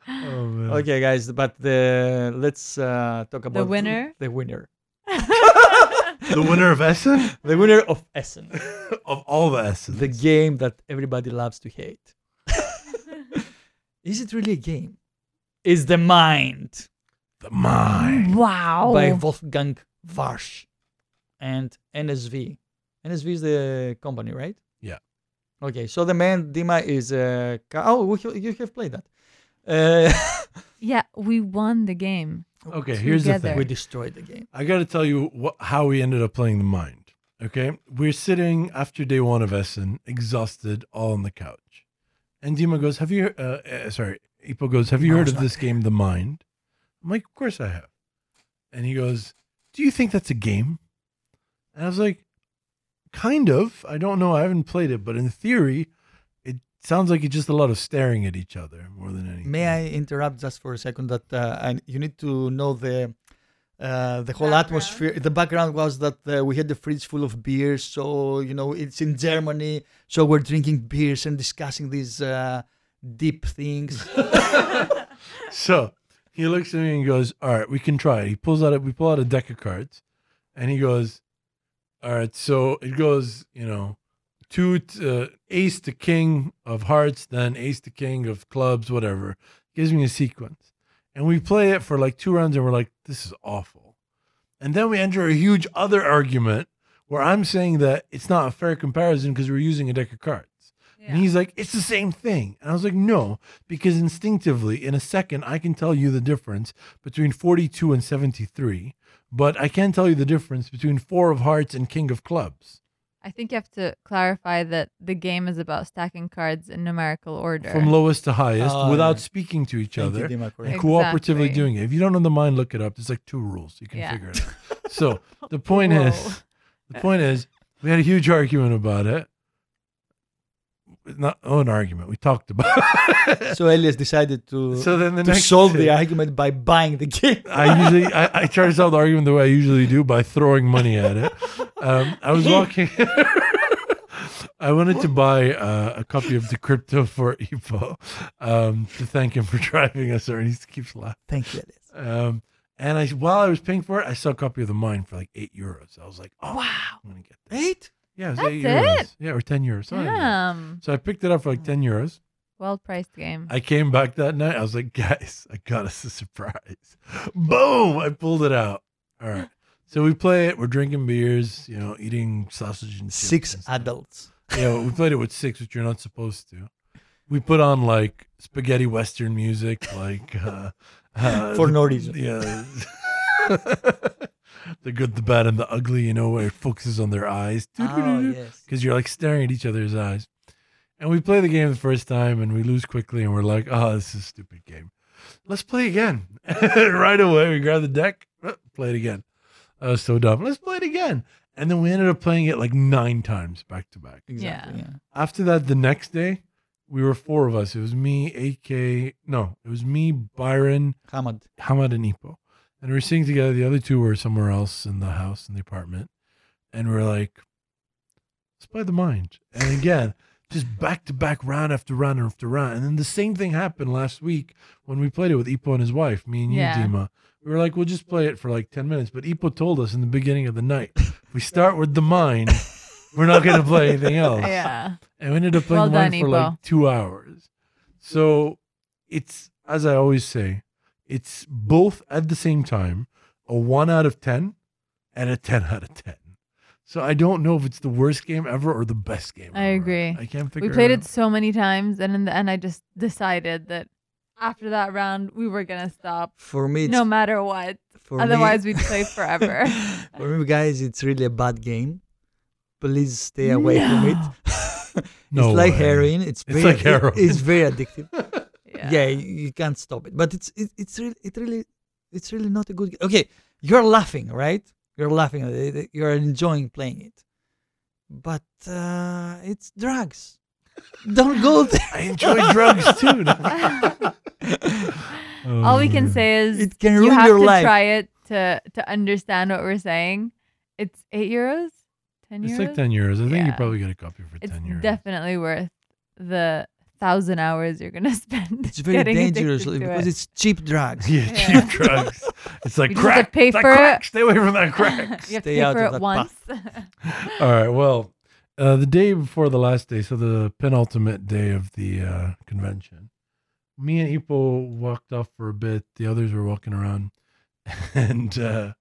Oh, man. okay, guys, but the let's uh, talk about the winner? The winner. The winner of Essen? The winner of Essen. of all the Essens. the game that everybody loves to hate. Is it really a game? Is the mind The mind. wow. by Wolfgang Warsch and NSV. NSV is the company, right? Yeah. Okay, so the man Dima is uh, oh we you have played that. Uh, yeah, we won the game. Okay, here's the thing. we destroyed the game. I got to tell you what, how we ended up playing the mind. Okay, we're sitting after day one of Essen, exhausted, all on the couch, and Dima goes, "Have you? Uh, uh, sorry, Ipo goes, Have you I heard of this game, The Mind?" I'm like, "Of course I have." And he goes, "Do you think that's a game?" And I was like, "Kind of. I don't know. I haven't played it, but in theory, it sounds like it's just a lot of staring at each other more than anything." May I interrupt just for a second? That uh, and you need to know the uh, the whole Background. atmosphere. The background was that uh, we had the fridge full of beers, so you know it's in Germany, so we're drinking beers and discussing these uh, deep things. So he looks at me and goes, "All right, we can try." He pulls out a, we pull out a deck of cards, and he goes, "All right." So it goes, you know, two uh, ace to king of hearts, then ace to king of clubs, whatever. Gives me a sequence, and we play it for like two rounds, and we're like, "This is awful." And then we enter a huge other argument where I'm saying that it's not a fair comparison because we're using a deck of cards. And he's like, it's the same thing. And I was like, no, because instinctively, in a second, I can tell you the difference between 42 and 73, but I can't tell you the difference between four of hearts and king of clubs. I think you have to clarify that the game is about stacking cards in numerical order. From lowest to highest Oh, without yeah. speaking to each Thank other and cooperatively Exactly. doing it. If you don't know the mind, look it up. There's like two rules. You can Yeah. figure it out. So the point Whoa. is, the point is, we had a huge argument about it. Not oh, an argument. We talked about. so Elias decided to so then the to solve day- the argument by buying the game. I usually I, I try to solve the argument the way I usually do by throwing money at it. Um, I was walking. I wanted to buy uh, a copy of Decrypto for Ipo um, to thank him for driving us there, and he keeps laughing. Thank you, Elias. Um, and I, while I was paying for it, I saw a copy of the mind for like eight euros. I was like, "Oh, wow. I'm gonna get that." Eight? Yeah, it was That's eight euros. it? Yeah, or ten euros. something like that. Damn. So I picked it up for like ten euros. Well priced game. I came back that night. I was like, guys, I got us a surprise. Boom! I pulled it out. All right. So we play it. We're drinking beers, you know, eating sausage and chips Six and stuff. adults. Yeah, we played it with six, which you're not supposed to. We put on like spaghetti western music, like uh, Uh, For no reason. Yeah. the good, the bad, and the ugly, you know, where it focuses on their eyes. Oh, yes. Because you're like staring at each other's eyes. And we play the game the first time and we lose quickly and we're like, oh, this is a stupid game. Let's play again. right away, we grab the deck, uh, play it again. That was so dumb. Let's play it again. And then we ended up playing it like nine times back to back. Exactly. Yeah. After that, the next day, we were four of us. It was me, AK, no, it was me, Byron, Hamad. Hamad and Ipo. And we are sitting together. The other two were somewhere else in the house, in the apartment. And we are like, let's play the mind. And again, just back to back, round after round after round. And then the same thing happened last week when we played it with Ipo and his wife, me and you, Yeah. Dima. We were like, we'll just play it for like 10 minutes. But Ipo told us in the beginning of the night, if we start with the mind, we're not going to play anything else. Yeah. And we ended up playing Well done, for like two hours. So it's, as I always say, it's both at the same time a one out of 10 and a 10 out of 10. So I don't know if it's the worst game ever or the best game I ever. agree. I can't figure We played it it so many times, and in the end, I just decided that after that round, we were gonna stop, For me, no matter what. for me- Otherwise, we'd play forever. for me, guys, it's really a bad game. Please stay away from it. No it's like way. heroin. It's It's very, like heroin. it's very addictive. Yeah. yeah, you, you can't stop it. But it's it, it's really it really it's really not a good. Game. Okay, you're laughing, right? You're laughing. at it, You're enjoying playing it, but uh, it's drugs. Don't go there. I enjoy drugs too. Oh, All we can Oh, say is It can you have your to life. try it to to understand what we're saying. It's eight euros, ten It's euros. like 10 euros. I think you probably get a copy for it's 10 euros. definitely worth the thousand hours you're gonna spend. It's very getting dangerous because it. it's cheap drugs. yeah, Yeah. cheap drugs. It's like You just have to crack. pay It's like for crack. it. Stay away from that crack. you have to Stay pay out for of it that once. All right. Well, uh, the day before the last day, so the penultimate day of the uh, convention, me and Ipo walked off for a bit. The others were walking around, and uh,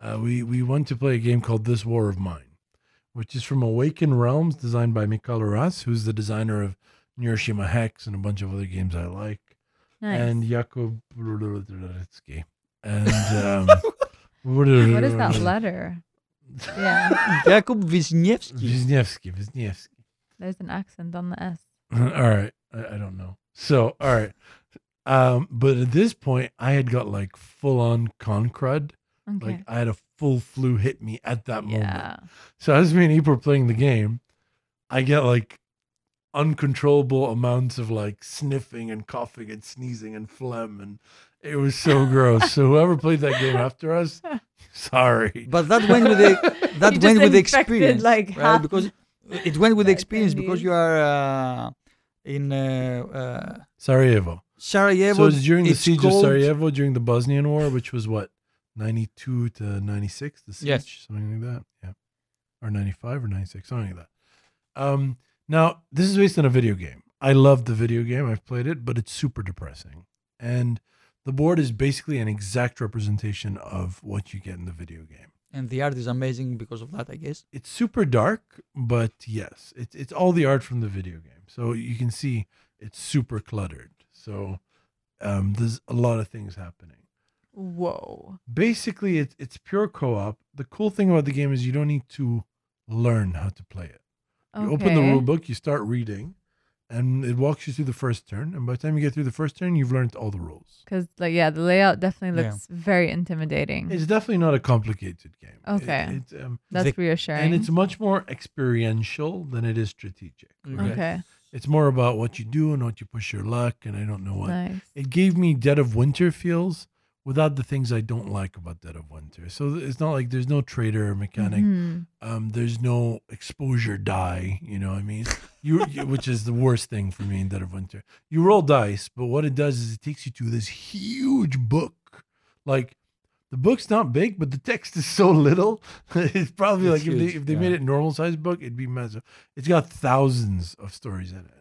uh, we we went to play a game called This War of Mine, which is from Awaken Realms, designed by Michał Oracz, who's the designer of Neuroshima Hex and a bunch of other games I like, nice. and Jakub Rudetsky. And um, what is that letter? Yeah, Jakub Wisniewski. Wisniewski, Wisniewski. there's an accent on the S. all right. I, I don't know. So, all right. Um, but at this point, I had got like full on con crud. Okay. Like I had a full flu hit me at that moment. yeah. So as me and Eve were playing the game, I get like uncontrollable amounts of like sniffing and coughing and sneezing and phlegm and it was so gross. So whoever played that game after us, sorry. But that went with the that You went with the experience, like, right? half Because it went with the the experience because you are uh, in uh, uh, Sarajevo. Sarajevo. So it was during the it's siege cold. of Sarajevo during the Bosnian War, which was what, 92 to 96, the siege, Yes. something like that. Yeah. Or 95 or 96, something like that. Um, now, this is based on a video game. I love the video game. I've played it, but it's super depressing. And the board is basically an exact representation of what you get in the video game. and the art is amazing because of that, I guess. It's super dark, but yes, it's it's all the art from the video game. So you can see it's super cluttered. So um, there's a lot of things happening. Whoa. basically it's it's pure co-op. The cool thing about the game is you don't need to learn how to play it. You open the rule book, you start reading, and it walks you through the first turn. And by the time you get through the first turn, you've learned all the rules. Because like yeah, the layout definitely Yeah. looks very intimidating. It's definitely not a complicated game. It- Okay. um, That's Vic- reassuring. and it's much more experiential than it is strategic. Okay. okay. It's more about what you do and what you push your luck, and I don't know what. Nice. It gave me Dead of Winter feels without the things I don't like about Dead of Winter. So it's not like there's no traitor mechanic. Mhm. um, there's no exposure die. You know what I mean? You, you, which is the worst thing for me in Dead of Winter. You roll dice, but what it does is it takes you to this huge book. Like the book's not big, but the text is so little. it's probably It's like if they if they yeah. made it normal size book, it'd be massive. It's got thousands of stories in it.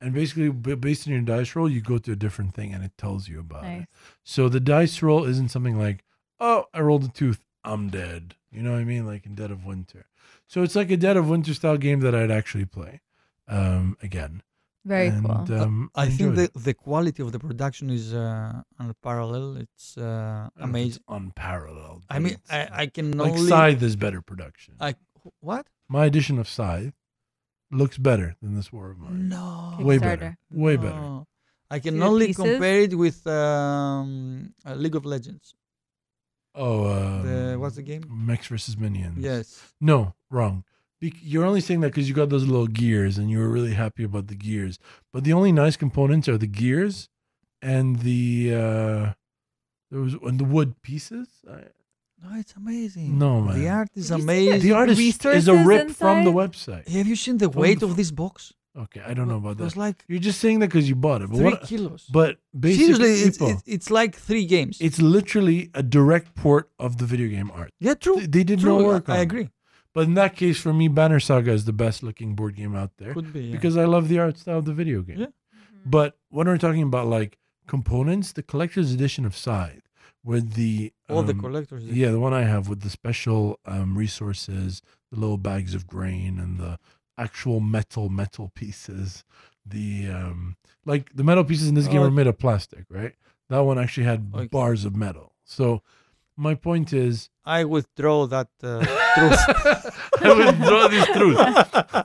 And basically, based on your dice roll, you go to a different thing and it tells you about it. So the dice roll isn't something like, oh, I rolled a tooth, I'm dead. You know what I mean? Like in Dead of Winter. So it's like a Dead of Winter style game that I'd actually play um, again. Very and, cool. Um, I think the, the quality of the production is uh, unparalleled. It's uh, it. I don't know if amazing. It's unparalleled. I mean, I, I can like only. Scythe is better production. I what? My edition of Scythe looks better than this War of Mine. No. Way better. Way better. I can the only pieces? compare it with um, uh, League of Legends. Oh, um, The- what's the game? Mechs versus Minions. Yes. No, wrong. Bec- You're only saying that because you got those little gears and you were really happy about the gears. But the only nice components are the gears and the uh there was and the wood pieces. I, No, it's amazing. No, man. The art is Did you see amazing. the art is a resources rip from the website. Have you seen the From weight the of this box? Okay, I don't know about It was that. like You're just saying that because you bought it. But three what? kilos. But basically, Seriously, it's, people, it's it's like three games. it's literally a direct port of the video game art. yeah, true. They, they did true. no work on I it. agree. But in that case, for me, Banner Saga is the best looking board game out there Could be yeah. because I love the art style of the video game. Yeah. But when we're talking about like components, the collector's edition of Scythe with the all the um, collectors. yeah, the one I have with the special um, resources, the little bags of grain, and the actual metal metal pieces. The um, like the metal pieces in this game Oh, are made of plastic, right? That one actually had Okay. bars of metal. So my point is, I withdraw that uh, truth. I withdraw this truth.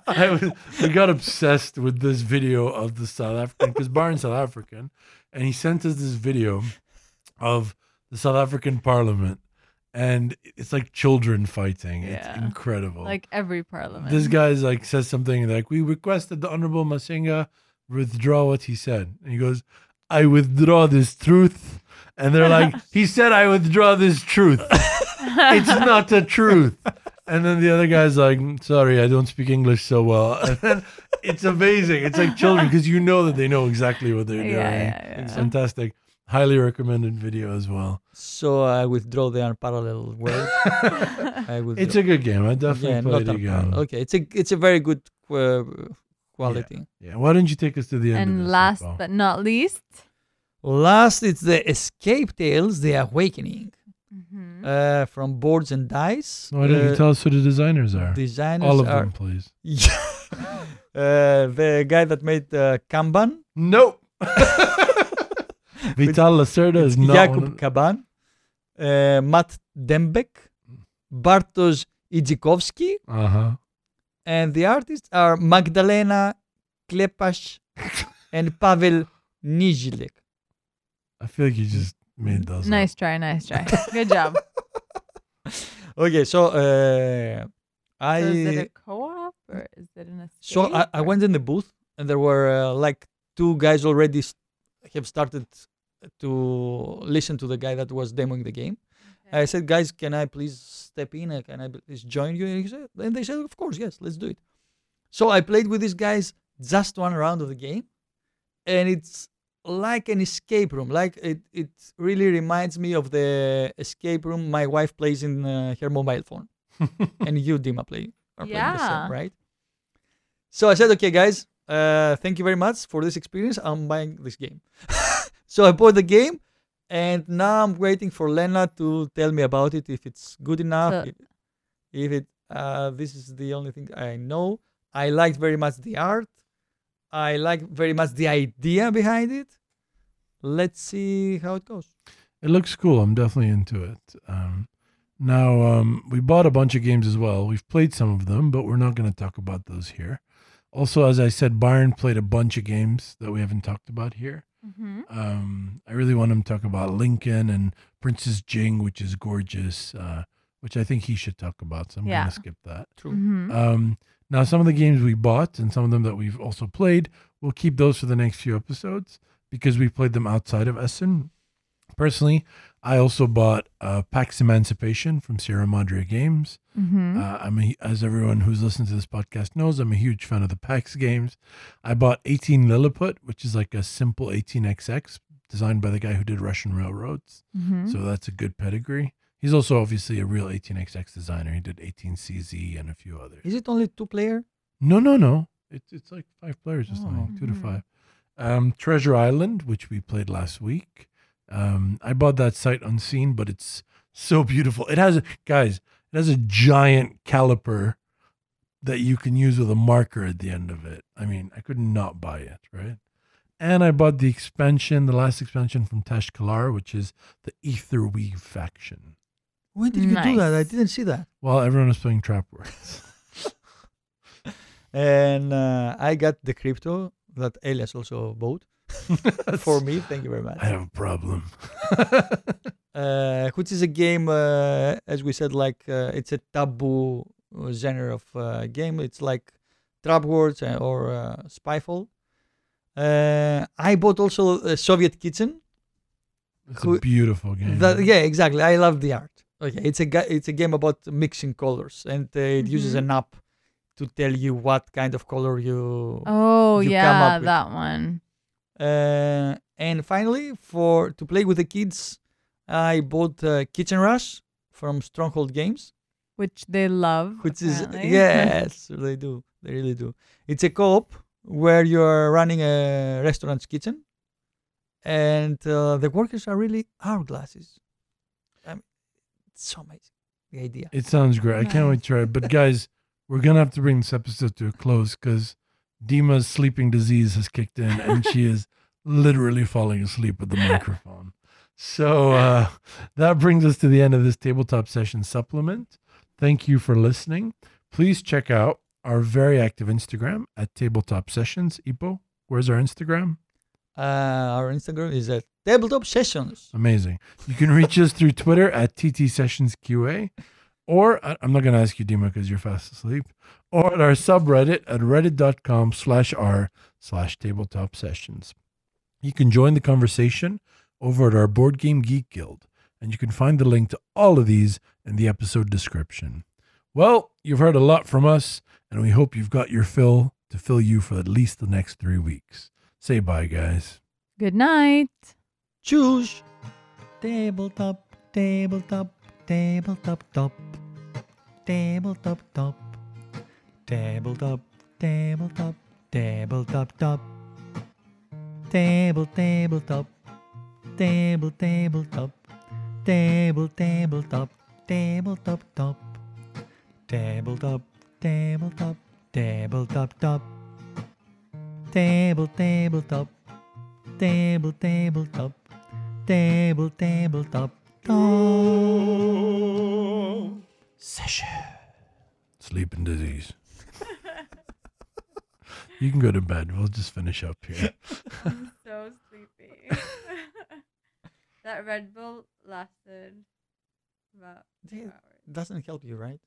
I was, we got obsessed with this video of the South African because Byron's South African, and he sent us this video of the South African Parliament, and it's like children fighting. It's incredible. Like every parliament. this guy's like says something like, "We requested the Honorable Masinga withdraw what he said," and he goes, "I withdraw this truth," and they're like, "He said I withdraw this truth." it's not the truth. And then the other guy's like, sorry, I don't speak English so well. And then it's amazing. It's like children because you know that they know exactly what they're yeah, doing. yeah, It's fantastic. Highly recommended video as well. so I withdraw the unparalleled word. I withdraw. It's a good game. I definitely yeah, played not it again. Okay, it's a it's a very good uh, quality. Yeah. Why don't you take us to the end? of And this, last Iqbal? but not least, Last, it's the Escape Tales: The Awakening mhm. uh, from Boards and Dice. why don't you Uh, tell us who the designers are? Designers All of are them, please. uh, the guy that made uh, Kanban, Nope. Vital Lacerda is not. Jakub Caban, uh, Matt Dembek, Bartosz Idzikowski, Uh-huh. and the artists are Magdalena Klepacz and Pavel Niziołek. I feel like you just made those. up. nice try, nice try. Good job. Okay, so uh, I So is it a co-op or is it an escape? so I, I went in the booth and there were uh, like two guys already st- have started to listen to the guy that was demoing the game. I said, guys, can I please step in? Uh, Can I please join you? And, said, and they said, of course, yes, let's do it. So I played with these guys just one round of the game, and it's like an escape room. Like it, it really reminds me of the escape room my wife plays in uh, her mobile phone, and you, Dima, play are playing the Yeah. same, right? So I said, okay, guys, uh, thank you very much for this experience. I'm buying this game. so I bought the game, and now I'm waiting for Lena to tell me about it if it's good enough. So- if, if it, uh, this is the only thing I know. I liked very much the art. I like very much the idea behind it. Let's see how it goes. It looks cool. I'm definitely into it. Um, now, um, we bought a bunch of games as well. We've played some of them, but we're not going to talk about those here. Also, as I said, Byron played a bunch of games that we haven't talked about here. Mhm. Um, I really want him to talk about Lincoln and Princess Jing, which is gorgeous, uh, which I think he should talk about. So I'm Yeah. going to skip that. True. Mhm. Um, now, some of the games we bought and some of them that we've also played, we'll keep those for the next few episodes because we played them outside of Essen. Personally, I also bought uh, PAX Emancipation from Sierra Madre Games. Mhm. Uh, I'm a, as everyone who's listened to this podcast knows, I'm a huge fan of the PAX games. I bought 18 Lilliput, which is like a simple 18XX designed by the guy who did Russian Railroads. Mhm. So that's a good pedigree. He's also obviously a real 18XX designer. He did 18CZ and a few others. Is it only two player? No, no, no. It's it's like five players or something, Oh. two to Mhm. five. Um, Treasure Island, which we played last week. Um, I bought that sight unseen, but it's so beautiful. It has guys. It has a giant caliper that you can use with a marker at the end of it. I mean, I could not buy it, right? And I bought the expansion, the last expansion from Tash-Kalar, which is the Etherweave faction. When did you do that? I didn't see that. Well, everyone was playing Trapwords. And uh, I got Decrypto that Elias also bought for me. Thank you very much. I have a problem. uh, which is a game, uh, as we said, like uh, it's a taboo uh, genre of uh, game. It's like Trapwords uh, or uh, spyfall. Uh, I bought also a Soviet Kitchen. It's Who- a beautiful game. That, yeah, exactly. I love the art. Okay, it's a it's a game about mixing colors, and uh, it uses Mhm. an app to tell you what kind of color you. Oh you come yeah, up with- that one. Uh, and finally, for to play with the kids, I bought uh, Kitchen Rush from Stronghold Games. Which they love. which is yes they do they really do it's a co-op where you're running a restaurant's kitchen and uh, the workers are really hourglasses I mean, it's so amazing the idea It sounds great. I can't wait to try it. But guys, we're gonna have to bring this episode to a close because Dima's sleeping disease has kicked in and she is literally falling asleep with the microphone. So uh, that brings us to the end of this tabletop session supplement. Thank you for listening. Please check out our very active Instagram at tabletop sessions. Ipo, where's our Instagram? uh, our instagram is at tabletop sessions Amazing. You can reach us through Twitter at TT Sessions QA, or I'm not going to ask you, Dima, because you're fast asleep, or at our subreddit at reddit.com slash r slash tabletop sessions. You can join the conversation over at our Board Game Geek Guild, and you can find the link to all of these in the episode description. Well, you've heard a lot from us, and we hope you've got your fill to fill you for at least the next three weeks. Say bye, guys. Good night. choose tabletop tabletop tabletop top tabletop top tabletop tabletop tabletop top table tabletop table tabletop table tabletop tabletop top tabletop tabletop tabletop top top. table top. table tabletop table tabletop table tabletop top table table Top. Table, table top Session Sleeping disease. You can go to bed. We'll just finish up here. I'm so sleepy. that Red Bull lasted about two Yeah. hours. doesn't help you right